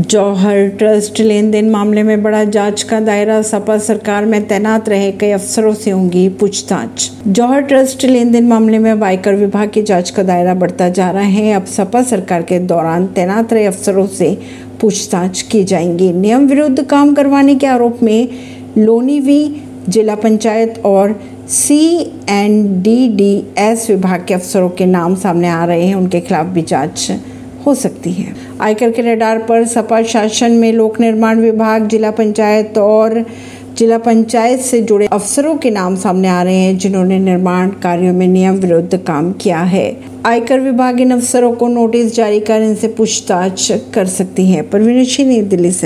जौहर trust लेन then मामले में बड़ा जाँच का दायरा, सपा सरकार में तैनात रहे कई अफसरों से होंगी पूछताछ। जौहर ट्रस्ट लेन देन मामले में आयकर विभाग की जाँच का दायरा बढ़ता जा रहा है। अब सपा सरकार के दौरान तैनात रहे अफसरों से पूछताछ की जाएँगी। नियम विरुद्ध काम करवाने के आरोप में लोनीवी जिला पंचायत और C N D D S विभाग के अफसरों के नाम सामने आ रहे हैं। उनके खिलाफ भी जाँच हो सकती है। आयकर के रडार पर सपा शासन में लोक निर्माण विभाग, जिला पंचायत और जिला पंचायत से जुड़े अफसरों के नाम सामने आ रहे हैं, जिन्होंने निर्माण कार्यों में नियम विरुद्ध काम किया है। आयकर विभाग इन अफसरों को नोटिस जारी कर इनसे पूछताछ कर सकती है। परवीन सिंह, नई दिल्ली से।